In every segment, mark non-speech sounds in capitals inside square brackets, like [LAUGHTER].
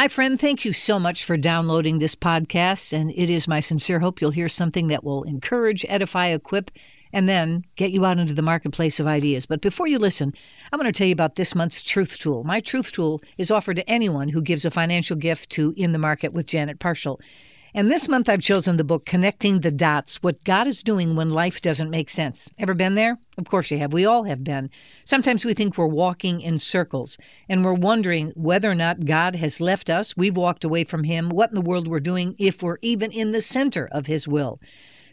Hi, friend. Thank you so much for downloading this podcast. And it is my sincere hope you'll hear something that will encourage, edify, equip, and then get you out into the marketplace of ideas. But before you listen, I'm going to tell you about this month's Truth Tool. My Truth Tool is offered to anyone who gives a financial gift to In the Market with Janet Parshall. And this month I've chosen the book Connecting the Dots What God is Doing When Life Doesn't Make Sense. Ever been there? Of course you have. We all have been. Sometimes we think we're walking in circles and we're wondering whether or not God has left us. We've walked away from Him. What in the world we're doing if we're even in the center of His will.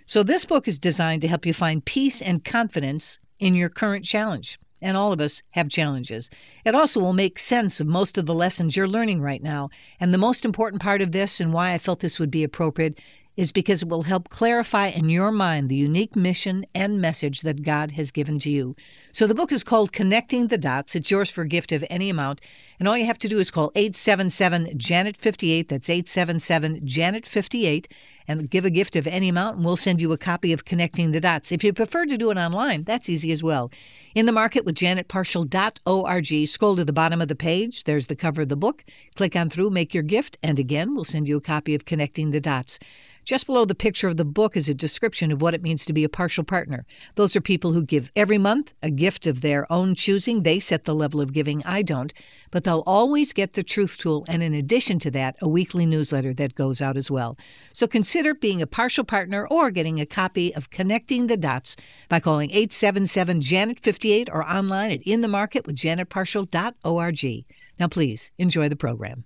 So this book is designed to help you find peace and confidence in your current challenge and all of us have challenges. It also will make sense of most of the lessons you're learning right now. And the most important part of this, and why I felt this would be appropriate, is because it will help clarify in your mind the unique mission and message that God has given to you. So the book is called Connecting the Dots. It's yours for a gift of any amount. And all you have to do is call 877 Janet 58. That's 877 Janet 58 and give a gift of any amount, and we'll send you a copy of Connecting the Dots. If you prefer to do it online, that's easy as well. In the Market with janetparshall.org, scroll to the bottom of the page. There's the cover of the book. Click on through, make your gift, and again, we'll send you a copy of Connecting the Dots. Just below the picture of the book is a description of what it means to be a Parshall partner. Those are people who give every month a gift of their own choosing. They set the level of giving, I don't, but they'll always get the Truth Tool, and in addition to that, a weekly newsletter that goes out as well. So consider being a Parshall partner or getting a copy of Connecting the Dots by calling 877 Janet 58 or online at inthemarketwithjanetparshall.org. Now, please enjoy the program.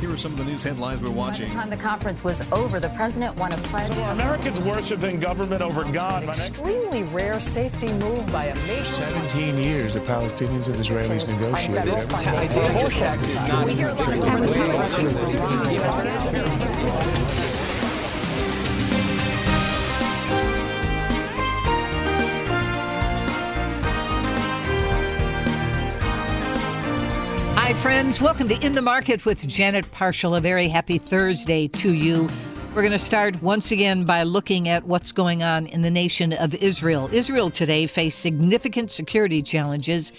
Here are some of the news headlines we're watching. By the time the conference was over, the president won a pledge. So are Americans worshiping government over God? An extremely rare safety move by a nation. 17 years the Palestinians and Israelis negotiated. We hear a lot of Hi, friends. Welcome to In the Market with Janet Parshall. A very happy Thursday to you. We're going to start once again by looking at what's going on in the nation of Israel. Israel today faced significant security challenges,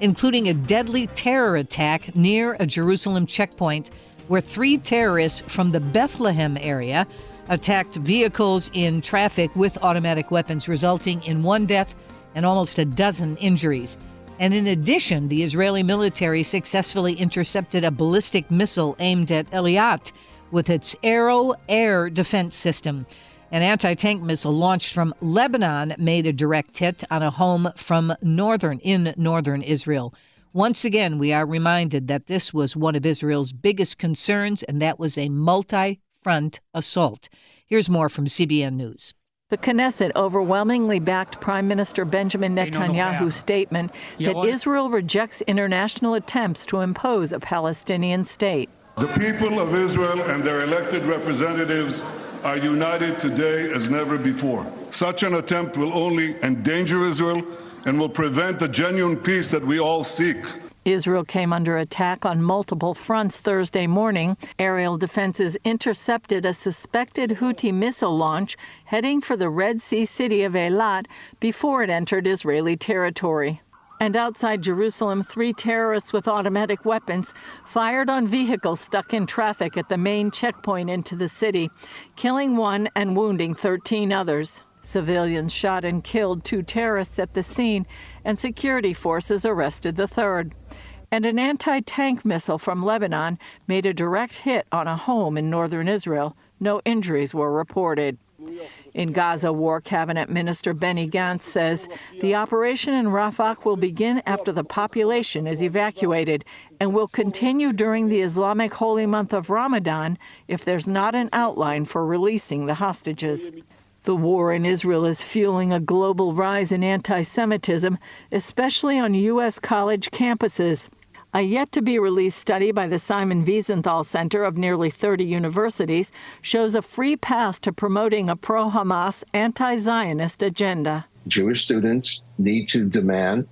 including a deadly terror attack near a Jerusalem checkpoint where three terrorists from the Bethlehem area attacked vehicles in traffic with automatic weapons, resulting in one death and almost a dozen injuries. And in addition, the Israeli military successfully intercepted a ballistic missile aimed at Eilat with its Arrow air defense system. An anti tank missile launched from Lebanon made a direct hit on a home from northern in northern Israel. Once again, we are reminded that this was one of Israel's biggest concerns, and that was a multi front assault. Here's more from CBN News. The Knesset overwhelmingly backed Prime Minister Benjamin Netanyahu's statement that Israel rejects international attempts to impose a Palestinian state. The people of Israel and their elected representatives are united today as never before. Such an attempt will only endanger Israel and will prevent the genuine peace that we all seek. Israel came under attack on multiple fronts Thursday morning. Aerial defenses intercepted a suspected Houthi missile launch heading for the Red Sea city of Eilat before it entered Israeli territory. And outside Jerusalem, three terrorists with automatic weapons fired on vehicles stuck in traffic at the main checkpoint into the city, killing one and wounding 13 others. Civilians shot and killed two terrorists at the scene, and security forces arrested the third and an anti tank missile from Lebanon made a direct hit on a home in northern Israel. No injuries were reported. In Gaza, War Cabinet Minister Benny Gantz says the operation in Rafah will begin after the population is evacuated and will continue during the Islamic holy month of Ramadan if there's not an outline for releasing the hostages. The war in Israel is fueling a global rise in anti Semitism, especially on U.S. college campuses. A yet to be released study by the Simon Wiesenthal Center of nearly 30 universities shows a free pass to promoting a pro Hamas, anti Zionist agenda. Jewish students need to demand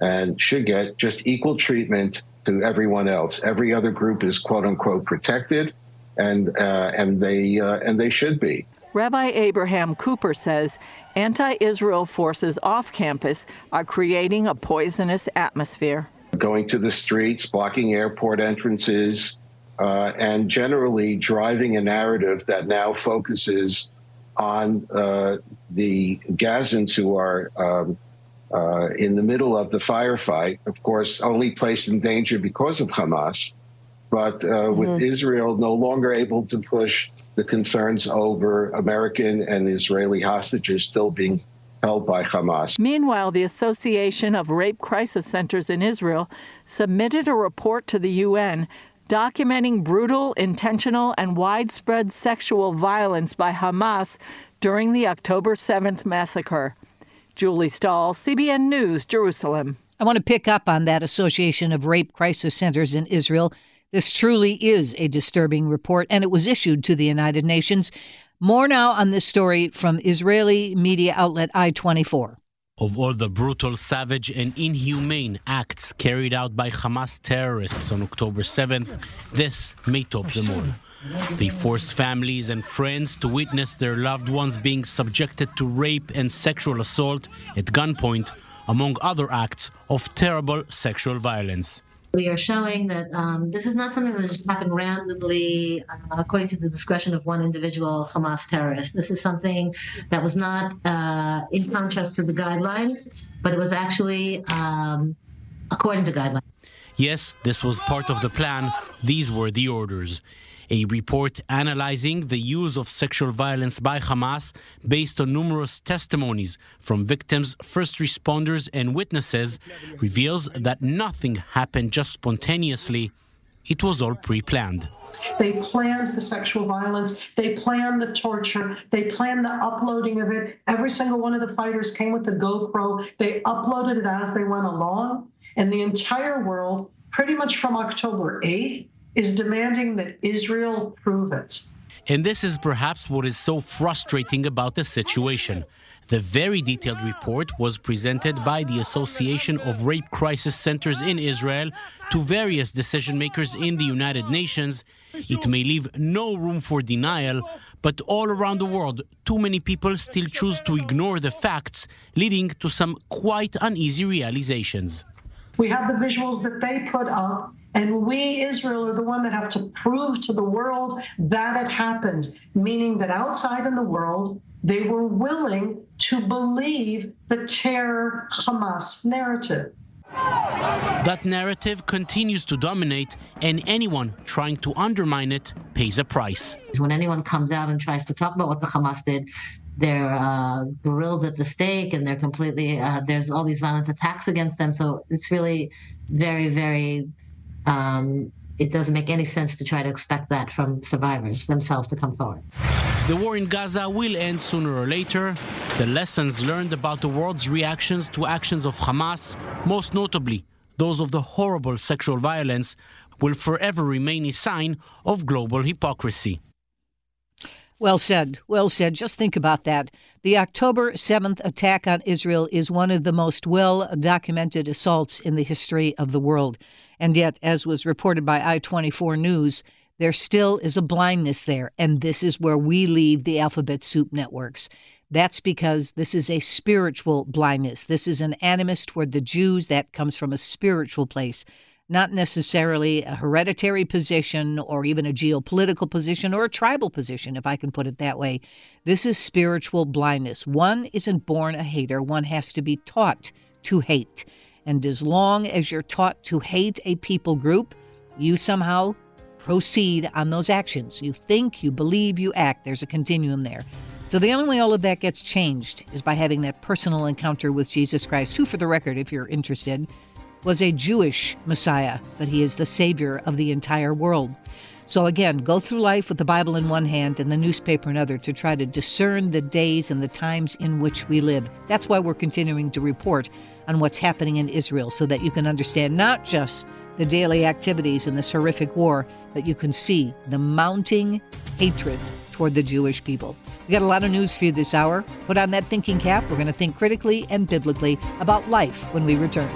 and should get just equal treatment to everyone else. Every other group is quote unquote protected, and, uh, and, they, uh, and they should be. Rabbi Abraham Cooper says anti Israel forces off campus are creating a poisonous atmosphere going to the streets, blocking airport entrances, uh, and generally driving a narrative that now focuses on uh, the Gazans who are um, uh, in the middle of the firefight, of course, only placed in danger because of Hamas, but uh, mm-hmm. with Israel no longer able to push the concerns over American and Israeli hostages still being held by Hamas. Meanwhile, the Association of Rape Crisis Centers in Israel submitted a report to the UN documenting brutal, intentional, and widespread sexual violence by Hamas during the October 7th massacre. Julie Stahl, CBN News, Jerusalem. I want to pick up on that Association of Rape Crisis Centers in Israel. This truly is a disturbing report, and it was issued to the United Nations. More now on this story from Israeli media outlet I 24 of all the brutal, savage, and inhumane acts carried out by Hamas terrorists on October 7th, this may top them all. They forced families and friends to witness their loved ones being subjected to rape and sexual assault at gunpoint, among other acts of terrible sexual violence. We are showing that um, this is not something that just happened randomly uh, according to the discretion of one individual Hamas terrorist. This is something that was not uh, in contrast to the guidelines, but it was actually um, according to guidelines. Yes, this was part of the plan. These were the orders a report analyzing the use of sexual violence by Hamas based on numerous testimonies from victims, first responders, and witnesses reveals that nothing happened just spontaneously. It was all pre planned. They planned the sexual violence. They planned the torture. They planned the uploading of it. Every single one of the fighters came with a GoPro. They uploaded it as they went along. And the entire world, pretty much from October 8th, is demanding that Israel prove it. And this is perhaps what is so frustrating about the situation. The very detailed report was presented by the Association of Rape Crisis Centers in Israel to various decision makers in the United Nations. It may leave no room for denial, but all around the world, too many people still choose to ignore the facts, leading to some quite uneasy realizations. We have the visuals that they put up and we, Israel, are the one that have to prove to the world that it happened, meaning that outside in the world, they were willing to believe the terror Hamas narrative. That narrative continues to dominate, and anyone trying to undermine it pays a price. When anyone comes out and tries to talk about what the Hamas did, they're uh, grilled at the stake and they're completely, uh, there's all these violent attacks against them. So it's really very, very um, it doesn't make any sense to try to expect that from survivors themselves to come forward. The war in Gaza will end sooner or later. The lessons learned about the world's reactions to actions of Hamas, most notably those of the horrible sexual violence, will forever remain a sign of global hypocrisy. Well said. Well said. Just think about that. The October 7th attack on Israel is one of the most well documented assaults in the history of the world. And yet, as was reported by I 24 News, there still is a blindness there. And this is where we leave the alphabet soup networks. That's because this is a spiritual blindness. This is an animus toward the Jews that comes from a spiritual place not necessarily a hereditary position or even a geopolitical position or a tribal position, if I can put it that way. This is spiritual blindness. One isn't born a hater, one has to be taught to hate. And as long as you're taught to hate a people group, you somehow proceed on those actions. You think, you believe, you act. There's a continuum there. So the only way all of that gets changed is by having that personal encounter with Jesus Christ, who, for the record, if you're interested, was a Jewish Messiah, but he is the Savior of the entire world. So again, go through life with the Bible in one hand and the newspaper in other to try to discern the days and the times in which we live. That's why we're continuing to report on what's happening in Israel so that you can understand not just the daily activities in this horrific war, but you can see the mounting hatred toward the Jewish people. We got a lot of news for you this hour. Put on that thinking cap. We're going to think critically and biblically about life when we return.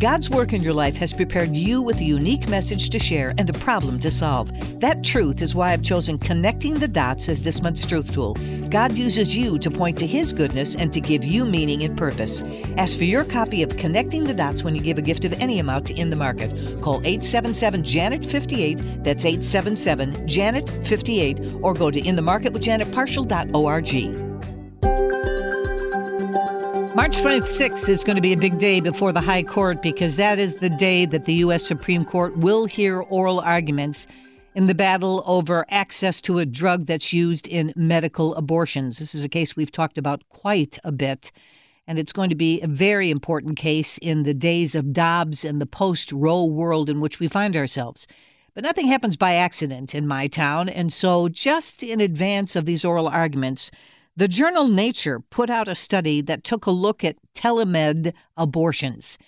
God's work in your life has prepared you with a unique message to share and a problem to solve. That truth is why I've chosen Connecting the Dots as this month's truth tool. God uses you to point to His goodness and to give you meaning and purpose. Ask for your copy of Connecting the Dots when you give a gift of any amount to In the Market. Call 877 Janet 58, that's 877 Janet 58, or go to inthemarketwithjanetparshall.org. March 26th is going to be a big day before the High Court because that is the day that the U.S. Supreme Court will hear oral arguments in the battle over access to a drug that's used in medical abortions. This is a case we've talked about quite a bit, and it's going to be a very important case in the days of Dobbs and the post Roe world in which we find ourselves. But nothing happens by accident in my town, and so just in advance of these oral arguments, the journal Nature put out a study that took a look at telemed abortions.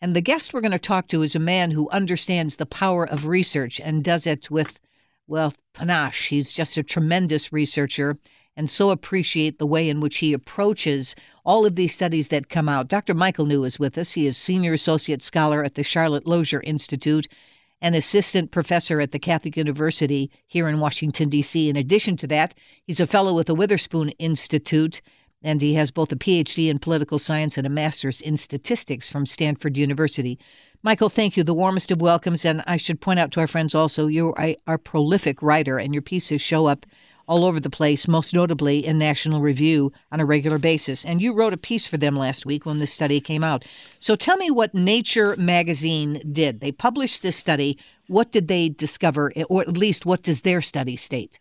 And the guest we're going to talk to is a man who understands the power of research and does it with, well, panache. He's just a tremendous researcher and so appreciate the way in which he approaches all of these studies that come out. Dr. Michael New is with us. He is Senior Associate Scholar at the Charlotte Lozier Institute an assistant professor at the Catholic University here in Washington, D.C. In addition to that, he's a fellow with the Witherspoon Institute, and he has both a PhD in political science and a master's in statistics from Stanford University. Michael, thank you. The warmest of welcomes. And I should point out to our friends also, you are a prolific writer, and your pieces show up all over the place, most notably in National Review on a regular basis. And you wrote a piece for them last week when this study came out. So tell me what Nature magazine did. They published this study. What did they discover, or at least what does their study state?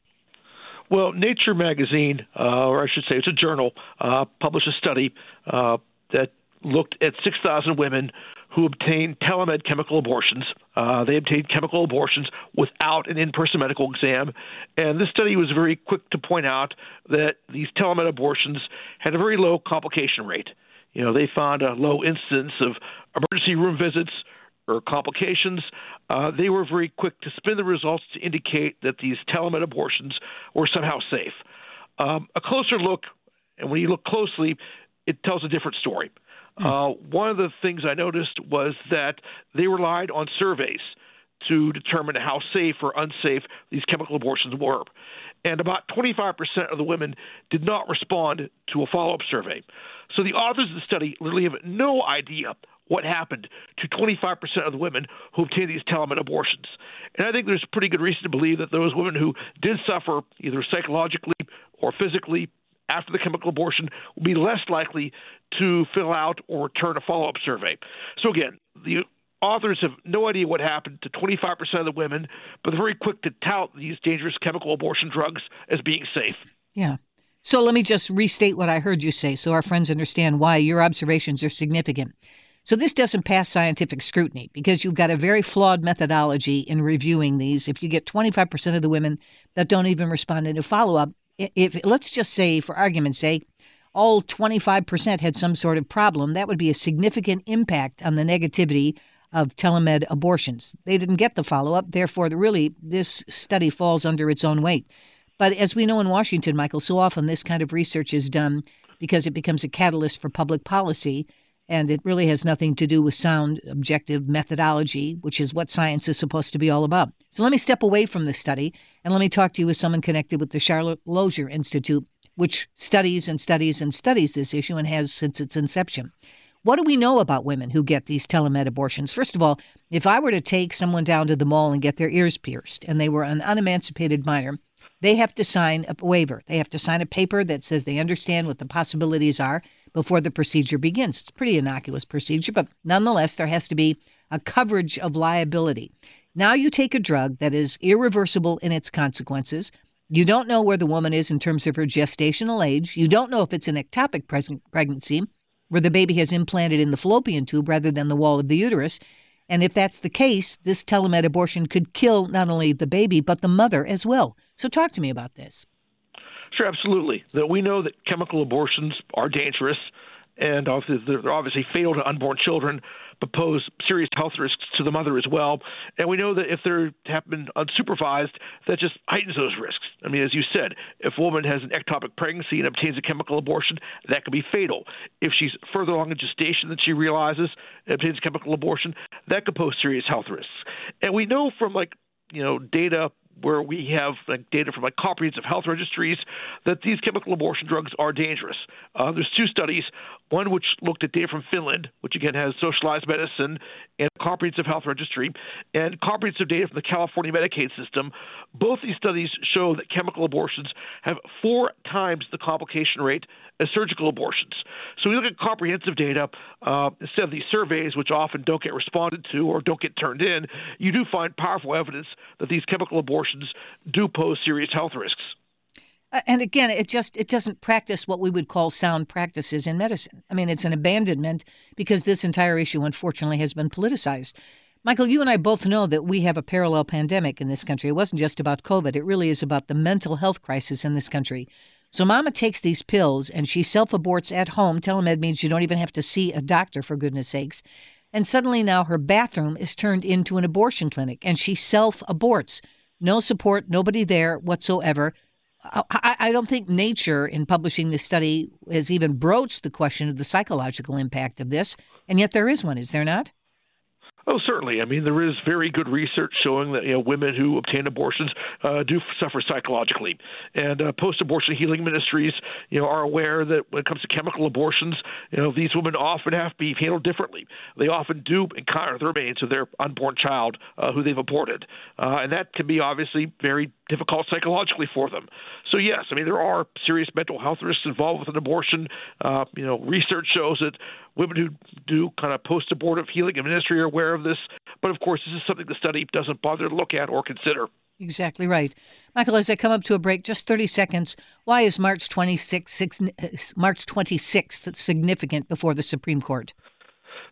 Well, Nature magazine, uh, or I should say it's a journal, uh, published a study uh, that looked at 6,000 women who obtained telemed chemical abortions. Uh, they obtained chemical abortions without an in person medical exam. And this study was very quick to point out that these telemed abortions had a very low complication rate. You know, they found a low incidence of emergency room visits or complications. Uh, they were very quick to spin the results to indicate that these telemed abortions were somehow safe. Um, a closer look, and when you look closely, it tells a different story. Hmm. Uh, one of the things I noticed was that they relied on surveys to determine how safe or unsafe these chemical abortions were. And about 25% of the women did not respond to a follow up survey. So the authors of the study literally have no idea what happened to 25% of the women who obtained these telemed abortions. And I think there's pretty good reason to believe that those women who did suffer either psychologically or physically after the chemical abortion will be less likely to fill out or return a follow up survey. So, again, the authors have no idea what happened to 25% of the women, but they're very quick to tout these dangerous chemical abortion drugs as being safe. Yeah. So let me just restate what I heard you say so our friends understand why your observations are significant. So this doesn't pass scientific scrutiny because you've got a very flawed methodology in reviewing these. If you get 25% of the women that don't even respond in a follow up, if let's just say, for argument's sake, all 25% had some sort of problem, that would be a significant impact on the negativity of telemed abortions. They didn't get the follow up, therefore, really, this study falls under its own weight. But as we know in Washington, Michael, so often this kind of research is done because it becomes a catalyst for public policy, and it really has nothing to do with sound, objective methodology, which is what science is supposed to be all about. So let me step away from this study and let me talk to you as someone connected with the Charlotte Lozier Institute, which studies and studies and studies this issue and has since its inception. What do we know about women who get these telemed abortions? First of all, if I were to take someone down to the mall and get their ears pierced and they were an unemancipated minor, they have to sign a waiver. They have to sign a paper that says they understand what the possibilities are before the procedure begins. It's a pretty innocuous procedure, but nonetheless, there has to be a coverage of liability. Now you take a drug that is irreversible in its consequences. You don't know where the woman is in terms of her gestational age. You don't know if it's an ectopic pregnancy where the baby has implanted in the fallopian tube rather than the wall of the uterus. And if that's the case, this telemed abortion could kill not only the baby, but the mother as well. So, talk to me about this. Sure, absolutely. We know that chemical abortions are dangerous, and obviously they're obviously fatal to unborn children, but pose serious health risks to the mother as well. And we know that if they're happen unsupervised, that just heightens those risks. I mean, as you said, if a woman has an ectopic pregnancy and obtains a chemical abortion, that could be fatal. If she's further along in gestation than she realizes and obtains a chemical abortion, that could pose serious health risks. And we know from like you know data where we have like, data from like comprehensive health registries that these chemical abortion drugs are dangerous. Uh, there's two studies, one which looked at data from Finland, which again has socialized medicine and comprehensive health registry, and comprehensive data from the California Medicaid system. Both these studies show that chemical abortions have four times the complication rate as surgical abortions. So we look at comprehensive data uh, instead of these surveys, which often don't get responded to or don't get turned in. You do find powerful evidence that these chemical abortions do pose serious health risks. Uh, and again, it just it doesn't practice what we would call sound practices in medicine. I mean, it's an abandonment because this entire issue, unfortunately, has been politicized. Michael, you and I both know that we have a parallel pandemic in this country. It wasn't just about COVID; it really is about the mental health crisis in this country. So, Mama takes these pills and she self aborts at home. Telemed means you don't even have to see a doctor, for goodness sakes. And suddenly now her bathroom is turned into an abortion clinic and she self aborts. No support, nobody there whatsoever. I, I don't think Nature, in publishing this study, has even broached the question of the psychological impact of this, and yet there is one, is there not? Oh, certainly. I mean, there is very good research showing that you know women who obtain abortions uh, do suffer psychologically, and uh, post-abortion healing ministries, you know, are aware that when it comes to chemical abortions, you know, these women often have to be handled differently. They often do encounter the remains of their unborn child uh, who they've aborted, uh, and that can be obviously very difficult psychologically for them. So yes, I mean there are serious mental health risks involved with an abortion. Uh, you know, research shows that women who do kind of post-abortive healing and ministry are aware of this. But of course, this is something the study doesn't bother to look at or consider. Exactly right. Michael, as I come up to a break, just 30 seconds. Why is March 26th, March 26th significant before the Supreme Court?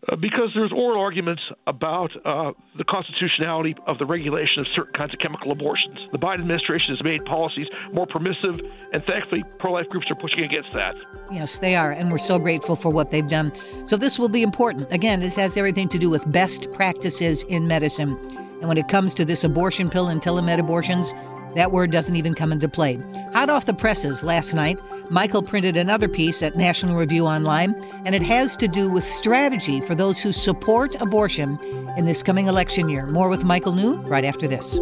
Uh, because there's oral arguments about uh, the constitutionality of the regulation of certain kinds of chemical abortions. The Biden administration has made policies more permissive, and thankfully, pro life groups are pushing against that. Yes, they are, and we're so grateful for what they've done. So, this will be important. Again, this has everything to do with best practices in medicine. And when it comes to this abortion pill and telemed abortions, that word doesn't even come into play. Hot off the presses last night, Michael printed another piece at National Review Online, and it has to do with strategy for those who support abortion in this coming election year. More with Michael New right after this.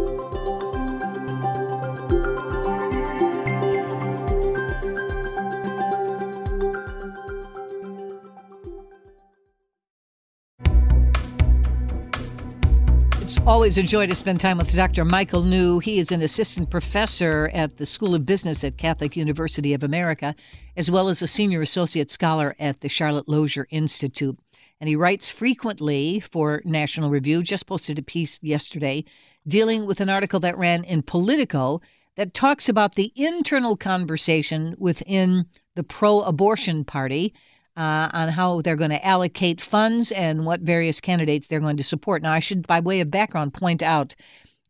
Always a joy to spend time with Dr. Michael New. He is an assistant professor at the School of Business at Catholic University of America, as well as a senior associate scholar at the Charlotte Lozier Institute. And he writes frequently for National Review, just posted a piece yesterday dealing with an article that ran in Politico that talks about the internal conversation within the pro abortion party uh, on how they're going to allocate funds and what various candidates they're going to support. Now, I should, by way of background, point out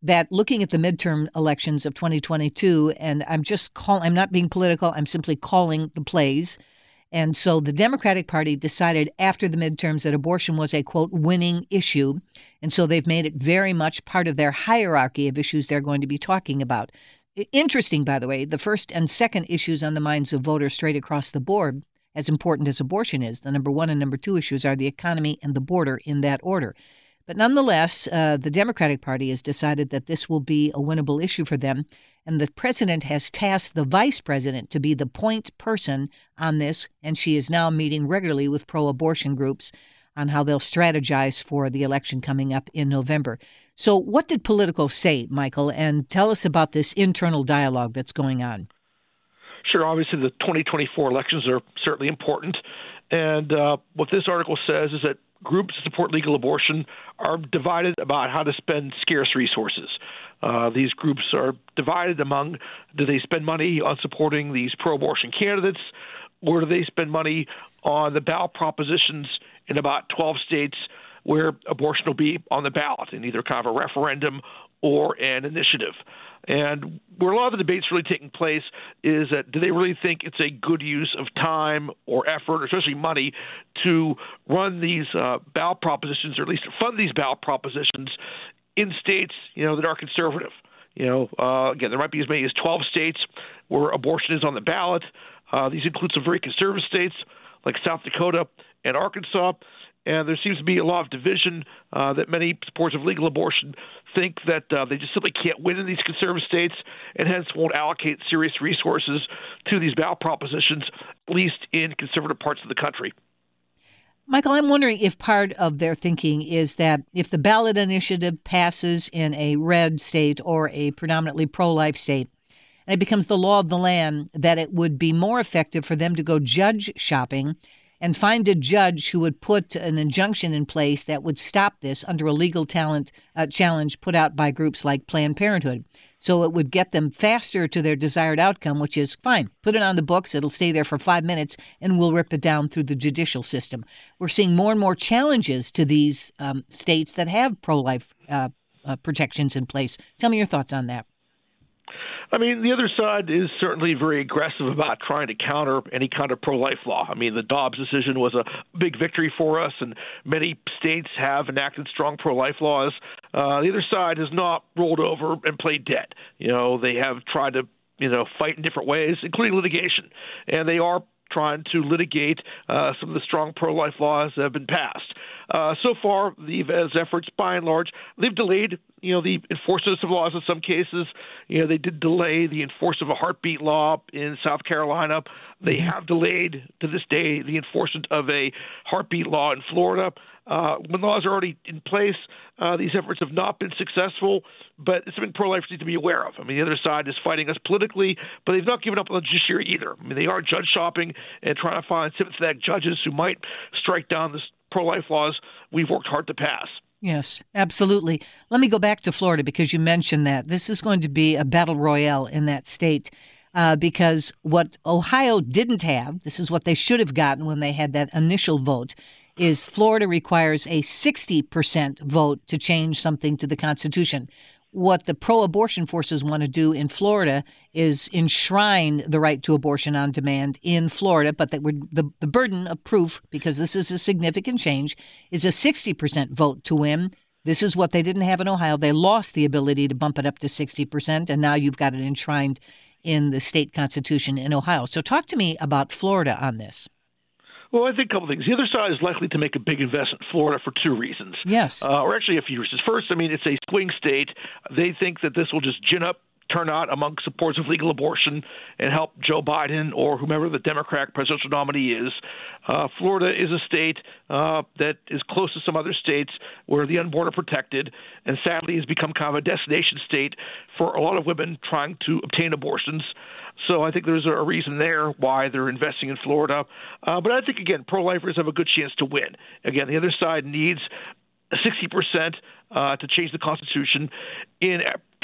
that looking at the midterm elections of 2022, and I'm just calling, I'm not being political, I'm simply calling the plays. And so the Democratic Party decided after the midterms that abortion was a quote winning issue. And so they've made it very much part of their hierarchy of issues they're going to be talking about. Interesting, by the way, the first and second issues on the minds of voters straight across the board as important as abortion is. The number one and number two issues are the economy and the border in that order. But nonetheless, uh, the Democratic Party has decided that this will be a winnable issue for them. And the president has tasked the vice president to be the point person on this. And she is now meeting regularly with pro abortion groups on how they'll strategize for the election coming up in November. So, what did Politico say, Michael? And tell us about this internal dialogue that's going on. Sure, obviously the 2024 elections are certainly important. And uh, what this article says is that groups that support legal abortion are divided about how to spend scarce resources. Uh, these groups are divided among do they spend money on supporting these pro abortion candidates, or do they spend money on the ballot propositions in about 12 states where abortion will be on the ballot in either kind of a referendum or an initiative. And where a lot of the debates really taking place is that do they really think it's a good use of time or effort, or especially money, to run these uh, ballot propositions, or at least fund these ballot propositions in states, you know, that are conservative. You know, uh, again, there might be as many as 12 states where abortion is on the ballot. Uh, these include some very conservative states like South Dakota and Arkansas. And there seems to be a lot of division uh, that many supporters of legal abortion think that uh, they just simply can't win in these conservative states and hence won't allocate serious resources to these ballot propositions, at least in conservative parts of the country. Michael, I'm wondering if part of their thinking is that if the ballot initiative passes in a red state or a predominantly pro life state, and it becomes the law of the land, that it would be more effective for them to go judge shopping and find a judge who would put an injunction in place that would stop this under a legal talent uh, challenge put out by groups like Planned Parenthood. So it would get them faster to their desired outcome, which is fine. Put it on the books, it'll stay there for five minutes, and we'll rip it down through the judicial system. We're seeing more and more challenges to these um, states that have pro life uh, uh, protections in place. Tell me your thoughts on that. I mean, the other side is certainly very aggressive about trying to counter any kind of pro life law. I mean, the Dobbs decision was a big victory for us, and many states have enacted strong pro life laws. Uh, the other side has not rolled over and played dead. You know, they have tried to you know, fight in different ways, including litigation. And they are trying to litigate uh, some of the strong pro-life laws that have been passed. Uh, so far, the efforts, by and large, they've delayed, you know, the enforcement of laws in some cases. You know, they did delay the enforcement of a heartbeat law in South Carolina. They mm-hmm. have delayed to this day the enforcement of a heartbeat law in Florida. Uh, when laws are already in place, uh, these efforts have not been successful, but it's something pro-lifers need to be aware of. I mean, the other side is fighting us politically, but they've not given up on the judiciary either. I mean, they are judge shopping and trying to find sympathetic judges who might strike down this pro-life laws we've worked hard to pass. Yes, absolutely. Let me go back to Florida because you mentioned that. This is going to be a battle royale in that state. Uh, because what Ohio didn't have, this is what they should have gotten when they had that initial vote, is Florida requires a 60% vote to change something to the Constitution. What the pro abortion forces want to do in Florida is enshrine the right to abortion on demand in Florida, but that would, the, the burden of proof, because this is a significant change, is a 60% vote to win. This is what they didn't have in Ohio. They lost the ability to bump it up to 60%, and now you've got it enshrined in the state constitution in Ohio. So, talk to me about Florida on this. Well, I think a couple things. The other side is likely to make a big investment in Florida for two reasons. Yes. Uh, or actually a few reasons. First, I mean, it's a swing state. They think that this will just gin up turnout among supporters of legal abortion and help Joe Biden or whomever the Democratic presidential nominee is. Uh, Florida is a state uh, that is close to some other states where the unborn are protected, and sadly has become kind of a destination state for a lot of women trying to obtain abortions. So I think there's a reason there why they're investing in Florida. Uh, but I think, again, pro lifers have a good chance to win. Again, the other side needs 60% uh, to change the Constitution. In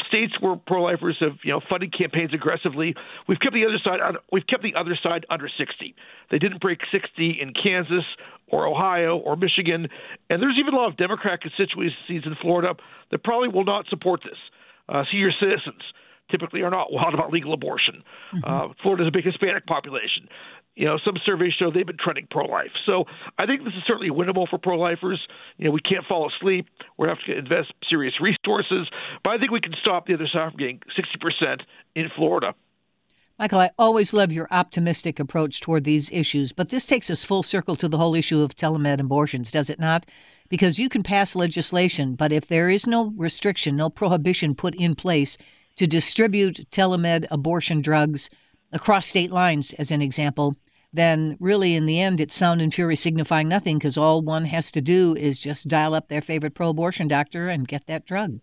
states where pro-lifers have you know funded campaigns aggressively, we've kept the other side we've kept the other side under 60. They didn't break 60 in Kansas or Ohio or Michigan, and there's even a lot of Democrat constituencies in Florida that probably will not support this. Uh, senior citizens typically are not wild about legal abortion. Mm-hmm. Uh, Florida has a big Hispanic population. You know, some surveys show they've been trending pro-life. So I think this is certainly winnable for pro-lifers. You know, we can't fall asleep. We have to invest serious resources. But I think we can stop the other side from getting 60% in Florida. Michael, I always love your optimistic approach toward these issues, but this takes us full circle to the whole issue of telemed abortions, does it not? Because you can pass legislation, but if there is no restriction, no prohibition put in place to distribute telemed abortion drugs across state lines, as an example, then really in the end it's sound and fury signifying nothing because all one has to do is just dial up their favorite pro abortion doctor and get that drug.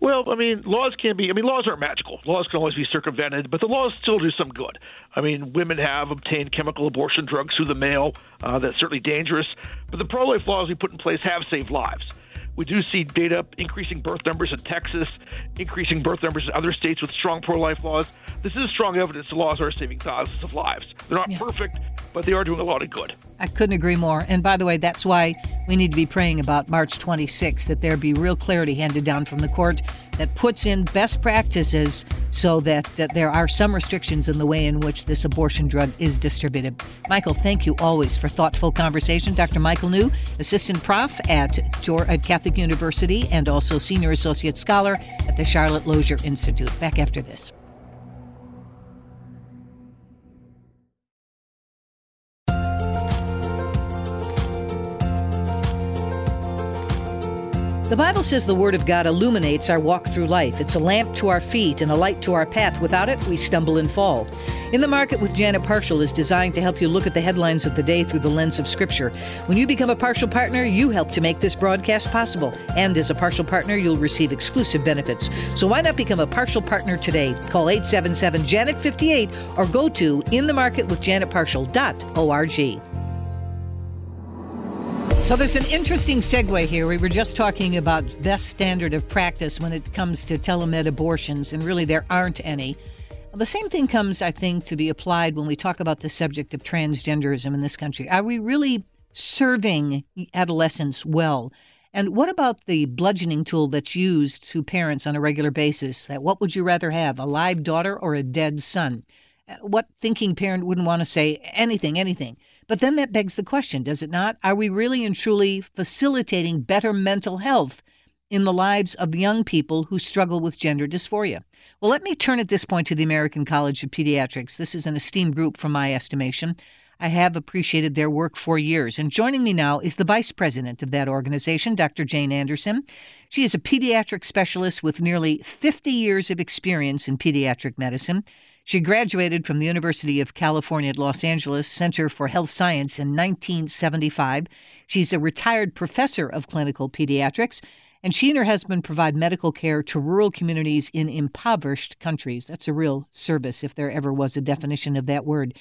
Well, I mean, laws can be, I mean, laws aren't magical. Laws can always be circumvented, but the laws still do some good. I mean, women have obtained chemical abortion drugs through the mail. Uh, that's certainly dangerous. But the pro life laws we put in place have saved lives. We do see data increasing birth numbers in Texas, increasing birth numbers in other states with strong pro life laws. This is strong evidence the laws are saving thousands of lives. They're not yeah. perfect, but they are doing a lot of good. I couldn't agree more. And by the way, that's why we need to be praying about March 26th, that there be real clarity handed down from the court that puts in best practices so that, that there are some restrictions in the way in which this abortion drug is distributed. Michael, thank you always for thoughtful conversation. Dr. Michael New, Assistant Prof at, at Catholic University and also Senior Associate Scholar at the Charlotte Lozier Institute. Back after this. The Bible says the Word of God illuminates our walk through life. It's a lamp to our feet and a light to our path. Without it, we stumble and fall. In the Market with Janet Parshall is designed to help you look at the headlines of the day through the lens of Scripture. When you become a Parshall partner, you help to make this broadcast possible. And as a Parshall partner, you'll receive exclusive benefits. So why not become a Parshall partner today? Call 877 Janet 58 or go to inthemarketwithjanetparshall.org. So there's an interesting segue here. We were just talking about best standard of practice when it comes to telemed abortions, and really there aren't any. The same thing comes, I think, to be applied when we talk about the subject of transgenderism in this country. Are we really serving adolescents well? And what about the bludgeoning tool that's used to parents on a regular basis? That what would you rather have, a live daughter or a dead son? What thinking parent wouldn't want to say anything, anything? But then that begs the question, does it not? Are we really and truly facilitating better mental health in the lives of the young people who struggle with gender dysphoria? Well, let me turn at this point to the American College of Pediatrics. This is an esteemed group from my estimation. I have appreciated their work for years. And joining me now is the vice president of that organization, Dr. Jane Anderson. She is a pediatric specialist with nearly 50 years of experience in pediatric medicine. She graduated from the University of California at Los Angeles Center for Health Science in 1975. She's a retired professor of clinical pediatrics, and she and her husband provide medical care to rural communities in impoverished countries. That's a real service, if there ever was a definition of that word.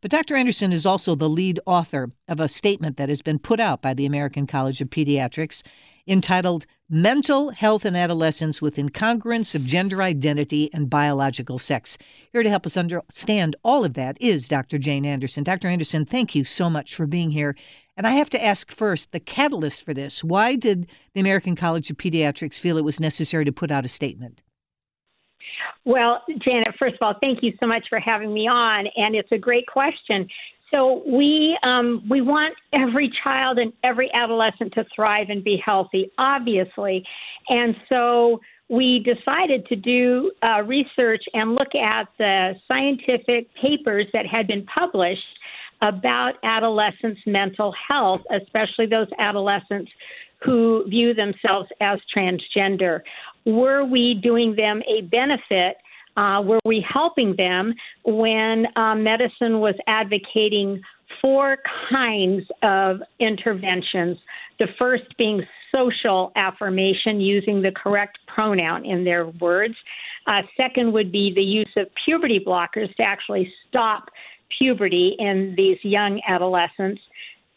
But Dr. Anderson is also the lead author of a statement that has been put out by the American College of Pediatrics entitled Mental Health in Adolescence with Incongruence of Gender Identity and Biological Sex. Here to help us understand all of that is Dr. Jane Anderson. Dr. Anderson, thank you so much for being here. And I have to ask first the catalyst for this. Why did the American College of Pediatrics feel it was necessary to put out a statement? Well, Janet, first of all, thank you so much for having me on. And it's a great question so we um, we want every child and every adolescent to thrive and be healthy, obviously, and so we decided to do uh, research and look at the scientific papers that had been published about adolescents' mental health, especially those adolescents who view themselves as transgender. Were we doing them a benefit uh, were we helping them when uh, medicine was advocating four kinds of interventions? The first being social affirmation using the correct pronoun in their words. Uh, second would be the use of puberty blockers to actually stop puberty in these young adolescents.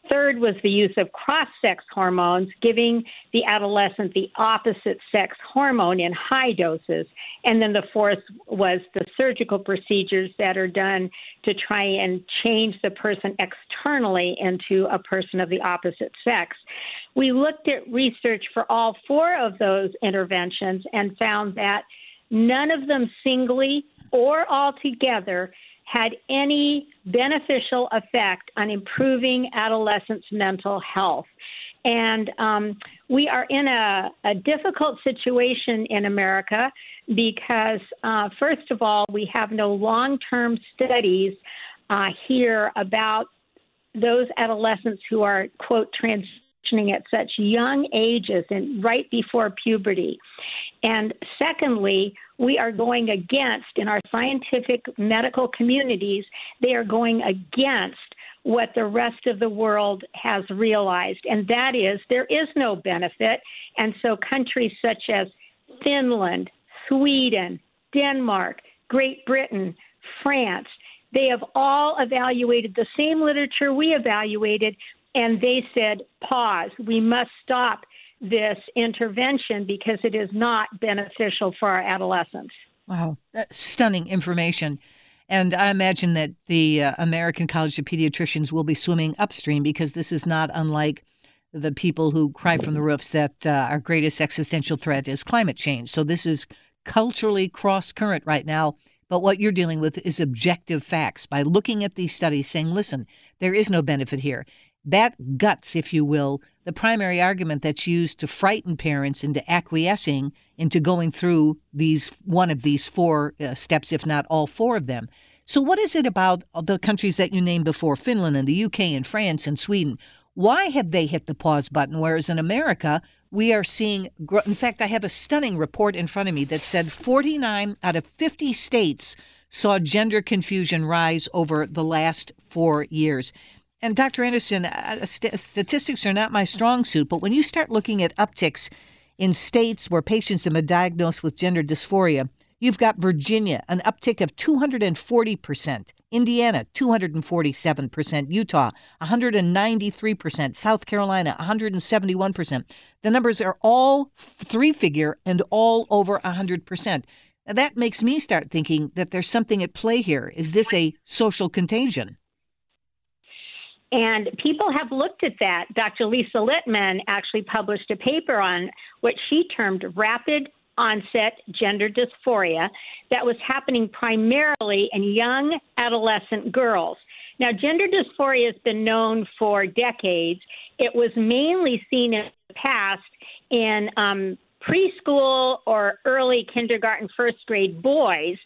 Third was the use of cross sex hormones, giving the adolescent the opposite sex hormone in high doses. And then the fourth was the surgical procedures that are done to try and change the person externally into a person of the opposite sex. We looked at research for all four of those interventions and found that none of them singly or all together had any beneficial effect on improving adolescents' mental health. And um, we are in a, a, difficult situation in America because, uh, first of all, we have no long term studies uh, here about those adolescents who are, quote, transitioning at such young ages and right before puberty. And secondly, we are going against, in our scientific medical communities, they are going against what the rest of the world has realized, and that is there is no benefit. And so countries such as Finland, Sweden, Denmark, Great Britain, France, they have all evaluated the same literature we evaluated, and they said, pause, we must stop this intervention because it is not beneficial for our adolescents. Wow, That's stunning information. And I imagine that the uh, American College of Pediatricians will be swimming upstream because this is not unlike the people who cry from the roofs that uh, our greatest existential threat is climate change. So this is culturally cross current right now. But what you're dealing with is objective facts by looking at these studies saying, listen, there is no benefit here. That guts, if you will, the primary argument that's used to frighten parents into acquiescing into going through these one of these four uh, steps, if not all four of them. So, what is it about the countries that you named before, Finland and the UK and France and Sweden? Why have they hit the pause button? Whereas in America, we are seeing, in fact, I have a stunning report in front of me that said 49 out of 50 states saw gender confusion rise over the last four years. And Dr. Anderson, uh, st- statistics are not my strong suit, but when you start looking at upticks in states where patients have been diagnosed with gender dysphoria, you've got Virginia, an uptick of 240%, Indiana, 247%, Utah, 193%, South Carolina, 171%. The numbers are all three figure and all over 100%. Now that makes me start thinking that there's something at play here. Is this a social contagion? And people have looked at that. Dr. Lisa Littman actually published a paper on what she termed rapid onset gender dysphoria that was happening primarily in young adolescent girls. Now, gender dysphoria has been known for decades. It was mainly seen in the past in um, preschool or early kindergarten, first grade boys.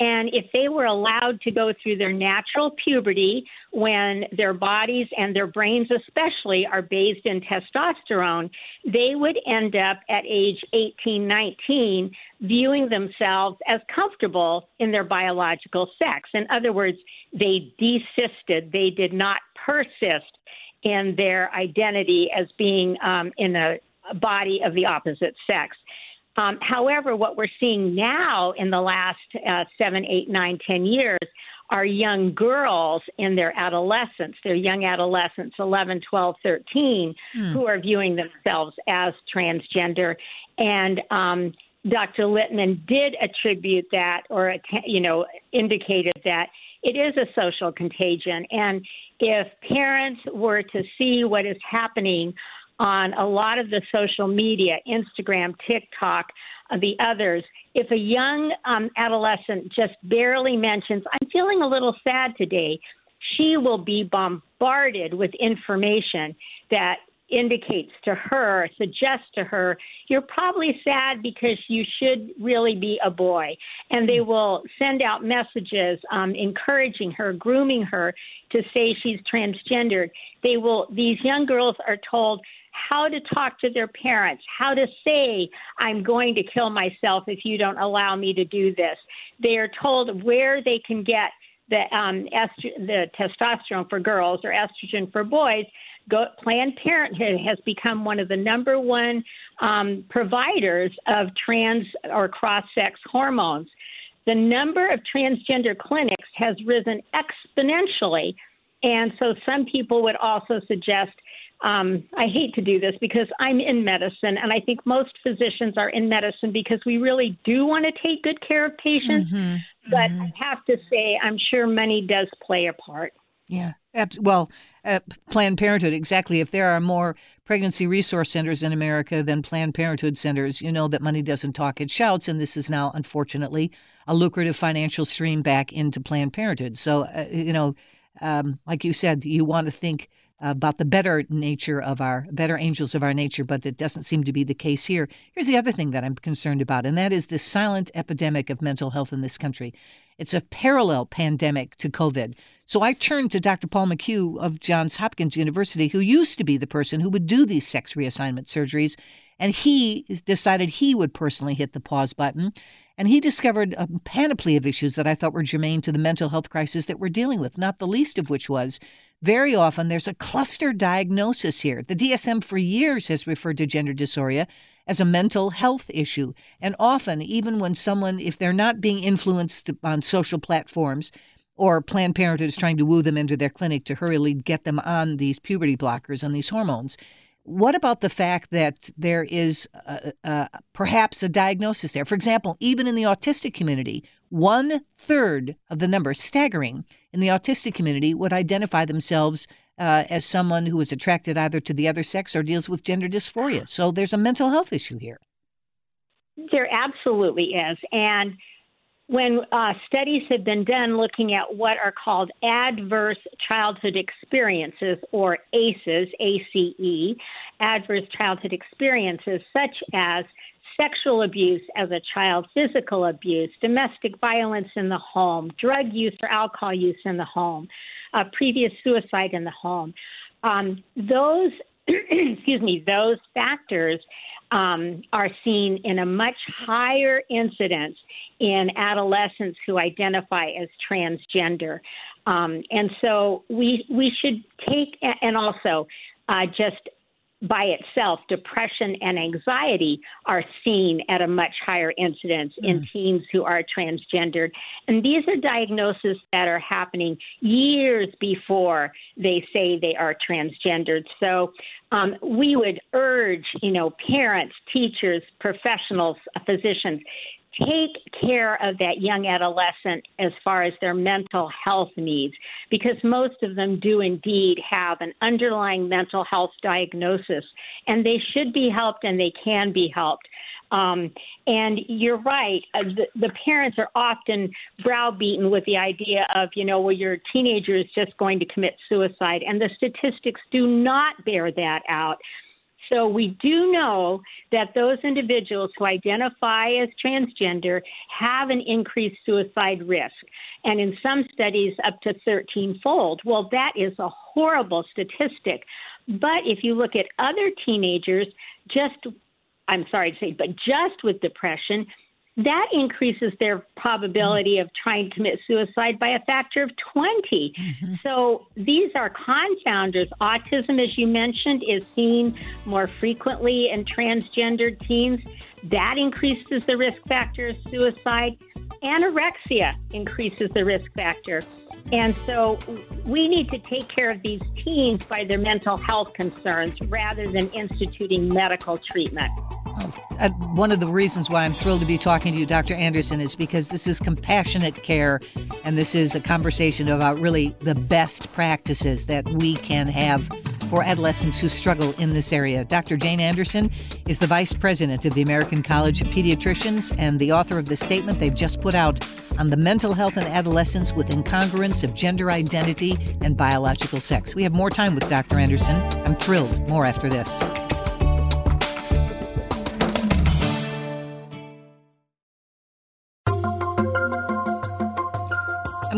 And if they were allowed to go through their natural puberty when their bodies and their brains, especially, are bathed in testosterone, they would end up at age 18, 19 viewing themselves as comfortable in their biological sex. In other words, they desisted, they did not persist in their identity as being um, in a body of the opposite sex. Um, however, what we're seeing now in the last uh, seven, eight, nine, ten years are young girls in their adolescence, their young adolescents, 11, 12, 13, hmm. who are viewing themselves as transgender. And um, Dr. Littman did attribute that, or you know, indicated that it is a social contagion. And if parents were to see what is happening on a lot of the social media, Instagram, TikTok, uh, the others. If a young um, adolescent just barely mentions, I'm feeling a little sad today, she will be bombarded with information that indicates to her, suggests to her, you're probably sad because you should really be a boy. And they will send out messages um, encouraging her, grooming her to say she's transgendered. They will, these young girls are told, how to talk to their parents, how to say, I'm going to kill myself if you don't allow me to do this. They are told where they can get the, um, est- the testosterone for girls or estrogen for boys. Go, Planned Parenthood has become one of the number one um, providers of trans or cross sex hormones. The number of transgender clinics has risen exponentially. And so some people would also suggest um, I hate to do this because I'm in medicine, and I think most physicians are in medicine because we really do want to take good care of patients. Mm-hmm. But mm-hmm. I have to say, I'm sure money does play a part. Yeah. Well, uh, Planned Parenthood, exactly. If there are more pregnancy resource centers in America than Planned Parenthood centers, you know that money doesn't talk, it shouts. And this is now, unfortunately, a lucrative financial stream back into Planned Parenthood. So, uh, you know, um, like you said, you want to think about the better nature of our better angels of our nature, but it doesn't seem to be the case here. Here's the other thing that I'm concerned about, and that is this silent epidemic of mental health in this country. It's a parallel pandemic to COVID. So I turned to Dr. Paul McHugh of Johns Hopkins University, who used to be the person who would do these sex reassignment surgeries, and he decided he would personally hit the pause button. And he discovered a panoply of issues that I thought were germane to the mental health crisis that we're dealing with, not the least of which was very often there's a cluster diagnosis here. The DSM for years has referred to gender dysphoria as a mental health issue. And often, even when someone, if they're not being influenced on social platforms, or Planned Parenthood is trying to woo them into their clinic to hurriedly get them on these puberty blockers and these hormones, What about the fact that there is uh, uh, perhaps a diagnosis there? For example, even in the autistic community, one third of the number, staggering, in the autistic community would identify themselves uh, as someone who is attracted either to the other sex or deals with gender dysphoria. So there's a mental health issue here. There absolutely is. And when uh, studies have been done looking at what are called adverse childhood experiences, or ACEs, ACE, adverse childhood experiences, such as sexual abuse as a child, physical abuse, domestic violence in the home, drug use or alcohol use in the home, uh, previous suicide in the home. Um, those, [CLEARS THROAT] excuse me, those factors um, are seen in a much higher incidence in adolescents who identify as transgender. Um, and so we we should take and also uh, just by itself, depression and anxiety are seen at a much higher incidence mm. in teens who are transgendered. And these are diagnoses that are happening years before they say they are transgendered. So um, we would urge, you know, parents, teachers, professionals, physicians, take care of that young adolescent as far as their mental health needs, because most of them do indeed have an underlying mental health diagnosis, and they should be helped and they can be helped. Um, and you're right, uh, the, the parents are often browbeaten with the idea of, you know, well, your teenager is just going to commit suicide, and the statistics do not bear that out. So we do know that those individuals who identify as transgender have an increased suicide risk, and in some studies, up to 13 fold. Well, that is a horrible statistic. But if you look at other teenagers, just I'm sorry to say, but just with depression, that increases their probability of trying to commit suicide by a factor of 20. Mm-hmm. So these are confounders. Autism, as you mentioned, is seen more frequently in transgendered teens. That increases the risk factor of suicide. Anorexia increases the risk factor. And so we need to take care of these teens by their mental health concerns rather than instituting medical treatment. Uh, one of the reasons why I'm thrilled to be talking to you, Dr. Anderson, is because this is compassionate care, and this is a conversation about really the best practices that we can have for adolescents who struggle in this area. Dr. Jane Anderson is the vice president of the American College of Pediatricians and the author of the statement they've just put out on the mental health in adolescents with incongruence of gender identity and biological sex. We have more time with Dr. Anderson. I'm thrilled. More after this.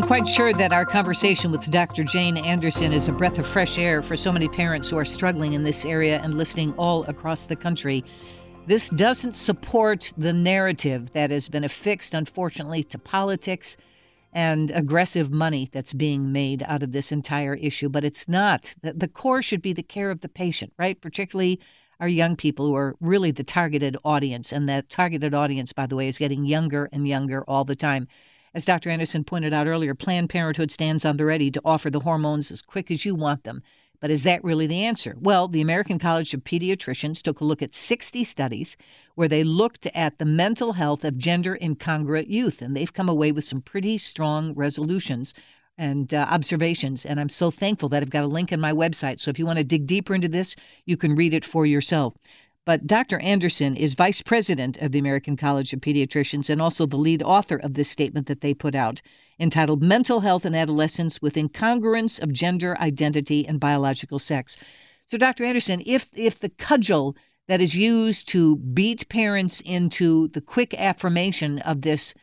Quite sure that our conversation with Dr. Jane Anderson is a breath of fresh air for so many parents who are struggling in this area and listening all across the country. This doesn't support the narrative that has been affixed, unfortunately, to politics and aggressive money that's being made out of this entire issue, but it's not. The core should be the care of the patient, right? Particularly our young people who are really the targeted audience. And that targeted audience, by the way, is getting younger and younger all the time. As Dr. Anderson pointed out earlier, Planned Parenthood stands on the ready to offer the hormones as quick as you want them. But is that really the answer? Well, the American College of Pediatricians took a look at 60 studies where they looked at the mental health of gender incongruent youth, and they've come away with some pretty strong resolutions and uh, observations. And I'm so thankful that I've got a link in my website. So if you want to dig deeper into this, you can read it for yourself. But Dr. Anderson is vice president of the American College of Pediatricians and also the lead author of this statement that they put out entitled Mental Health in Adolescence with Incongruence of Gender Identity and Biological Sex. So, Dr. Anderson, if, if the cudgel that is used to beat parents into the quick affirmation of this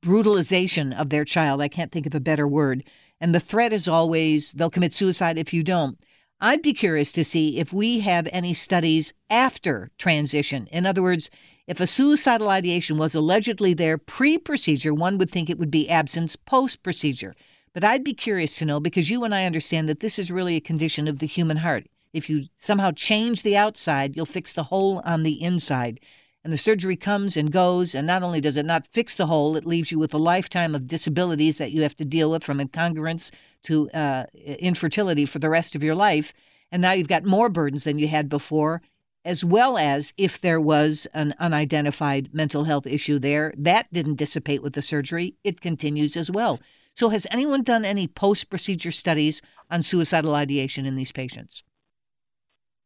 brutalization of their child, I can't think of a better word, and the threat is always they'll commit suicide if you don't. I'd be curious to see if we have any studies after transition. In other words, if a suicidal ideation was allegedly there pre procedure, one would think it would be absence post procedure. But I'd be curious to know because you and I understand that this is really a condition of the human heart. If you somehow change the outside, you'll fix the hole on the inside. And the surgery comes and goes, and not only does it not fix the hole, it leaves you with a lifetime of disabilities that you have to deal with from incongruence to uh, infertility for the rest of your life. and now you've got more burdens than you had before, as well as if there was an unidentified mental health issue there, that didn't dissipate with the surgery. It continues as well. So, has anyone done any post procedure studies on suicidal ideation in these patients?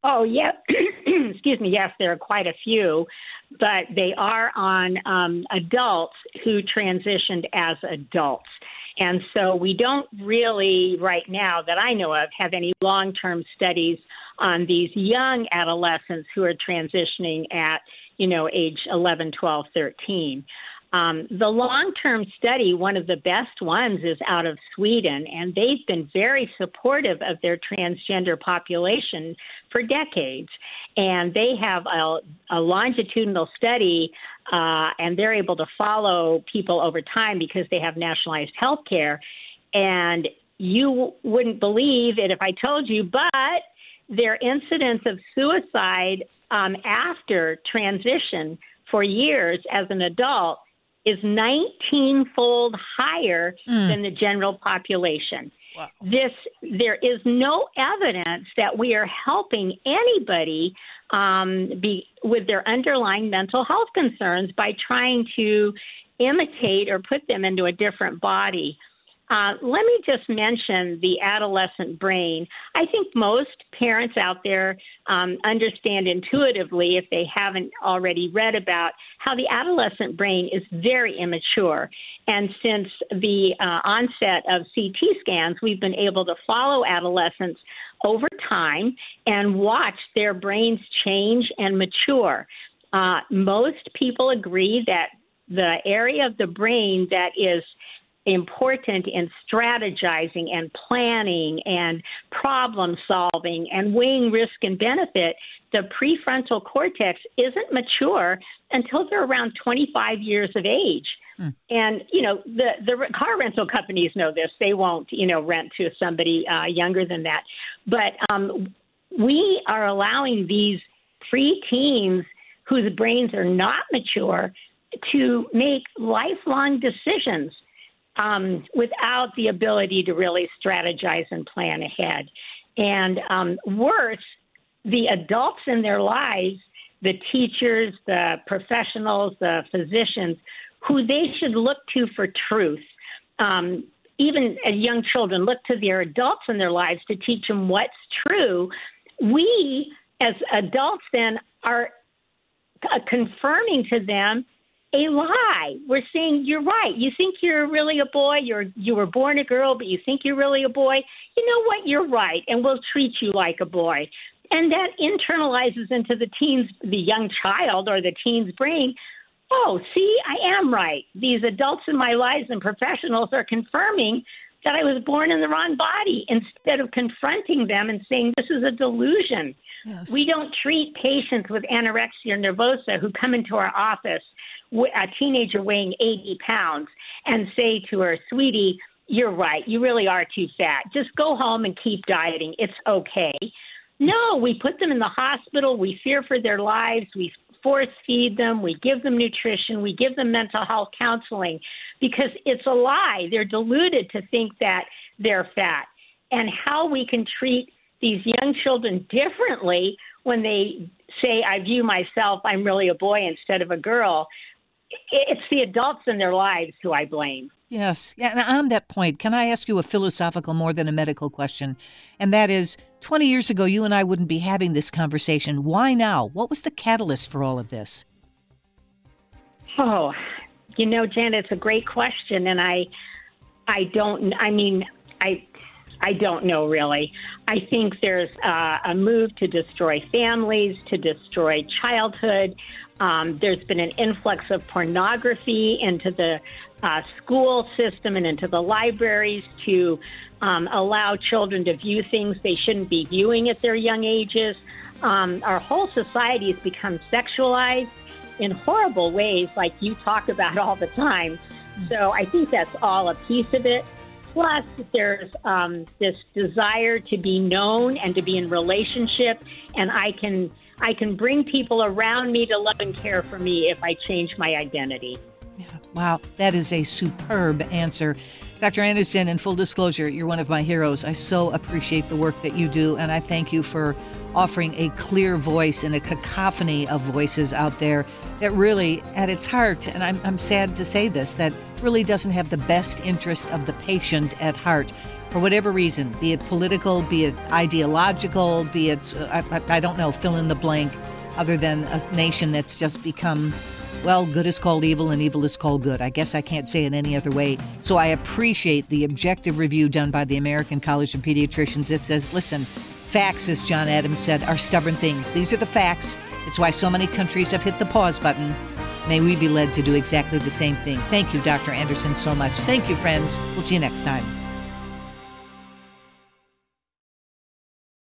Oh, yeah. [CLEARS THROAT] Excuse me. Yes, there are quite a few, but they are on um, adults who transitioned as adults. And so we don't really, right now, that I know of, have any long term studies on these young adolescents who are transitioning at, you know, age 11, 12, 13. Um, the long term study, one of the best ones, is out of Sweden, and they've been very supportive of their transgender population for decades. And they have a, a longitudinal study, uh, and they're able to follow people over time because they have nationalized health care. And you wouldn't believe it if I told you, but their incidence of suicide um, after transition for years as an adult is 19 fold higher mm. than the general population. Wow. This there is no evidence that we are helping anybody um, be with their underlying mental health concerns by trying to imitate or put them into a different body. Uh, let me just mention the adolescent brain. I think most parents out there um, understand intuitively, if they haven't already read about, how the adolescent brain is very immature. And since the uh, onset of CT scans, we've been able to follow adolescents over time and watch their brains change and mature. Uh, most people agree that the area of the brain that is important in strategizing and planning and problem solving and weighing risk and benefit, the prefrontal cortex isn't mature until they're around 25 years of age. Hmm. And you know the the car rental companies know this. They won't you know rent to somebody uh, younger than that. But um, we are allowing these preteens whose brains are not mature to make lifelong decisions um, without the ability to really strategize and plan ahead. And um, worse, the adults in their lives, the teachers, the professionals, the physicians, who they should look to for truth. Um, even as young children, look to their adults in their lives to teach them what's true. We, as adults, then are uh, confirming to them a lie. We're saying you're right. You think you're really a boy. You're you were born a girl, but you think you're really a boy. You know what? You're right, and we'll treat you like a boy. And that internalizes into the teens, the young child or the teen's brain. Oh, see, I am right. These adults in my lives and professionals are confirming that I was born in the wrong body instead of confronting them and saying this is a delusion. Yes. We don't treat patients with anorexia nervosa who come into our office a teenager weighing 80 pounds and say to her, sweetie, you're right. You really are too fat. Just go home and keep dieting. It's okay. No, we put them in the hospital. We fear for their lives. We force feed them. We give them nutrition. We give them mental health counseling because it's a lie. They're deluded to think that they're fat. And how we can treat these young children differently when they say, I view myself, I'm really a boy instead of a girl, it's the adults in their lives who I blame. Yes. Yeah, and on that point, can I ask you a philosophical more than a medical question? And that is 20 years ago, you and I wouldn't be having this conversation. Why now? What was the catalyst for all of this? Oh, you know, Janet, it's a great question. And I, I don't, I mean, I, I don't know really. I think there's uh, a move to destroy families, to destroy childhood. Um, there's been an influx of pornography into the uh, school system and into the libraries to um, allow children to view things they shouldn't be viewing at their young ages. Um, our whole society has become sexualized in horrible ways, like you talk about all the time. So I think that's all a piece of it. Plus, there's um, this desire to be known and to be in relationship, and I can I can bring people around me to love and care for me if I change my identity. Wow, that is a superb answer. Dr. Anderson, in full disclosure, you're one of my heroes. I so appreciate the work that you do, and I thank you for offering a clear voice in a cacophony of voices out there that really, at its heart, and I'm, I'm sad to say this, that really doesn't have the best interest of the patient at heart for whatever reason, be it political, be it ideological, be it, uh, I, I, don't know, fill in the blank, other than a nation that's just become, well, good is called evil and evil is called good. I guess I can't say it any other way. So I appreciate the objective review done by the American College of Pediatricians. It says, listen, facts, as John Adams said, are stubborn things. These are the facts. It's why so many countries have hit the pause button. May we be led to do exactly the same thing. Thank you, Dr. Anderson, so much. Thank you, friends. We'll see you next time.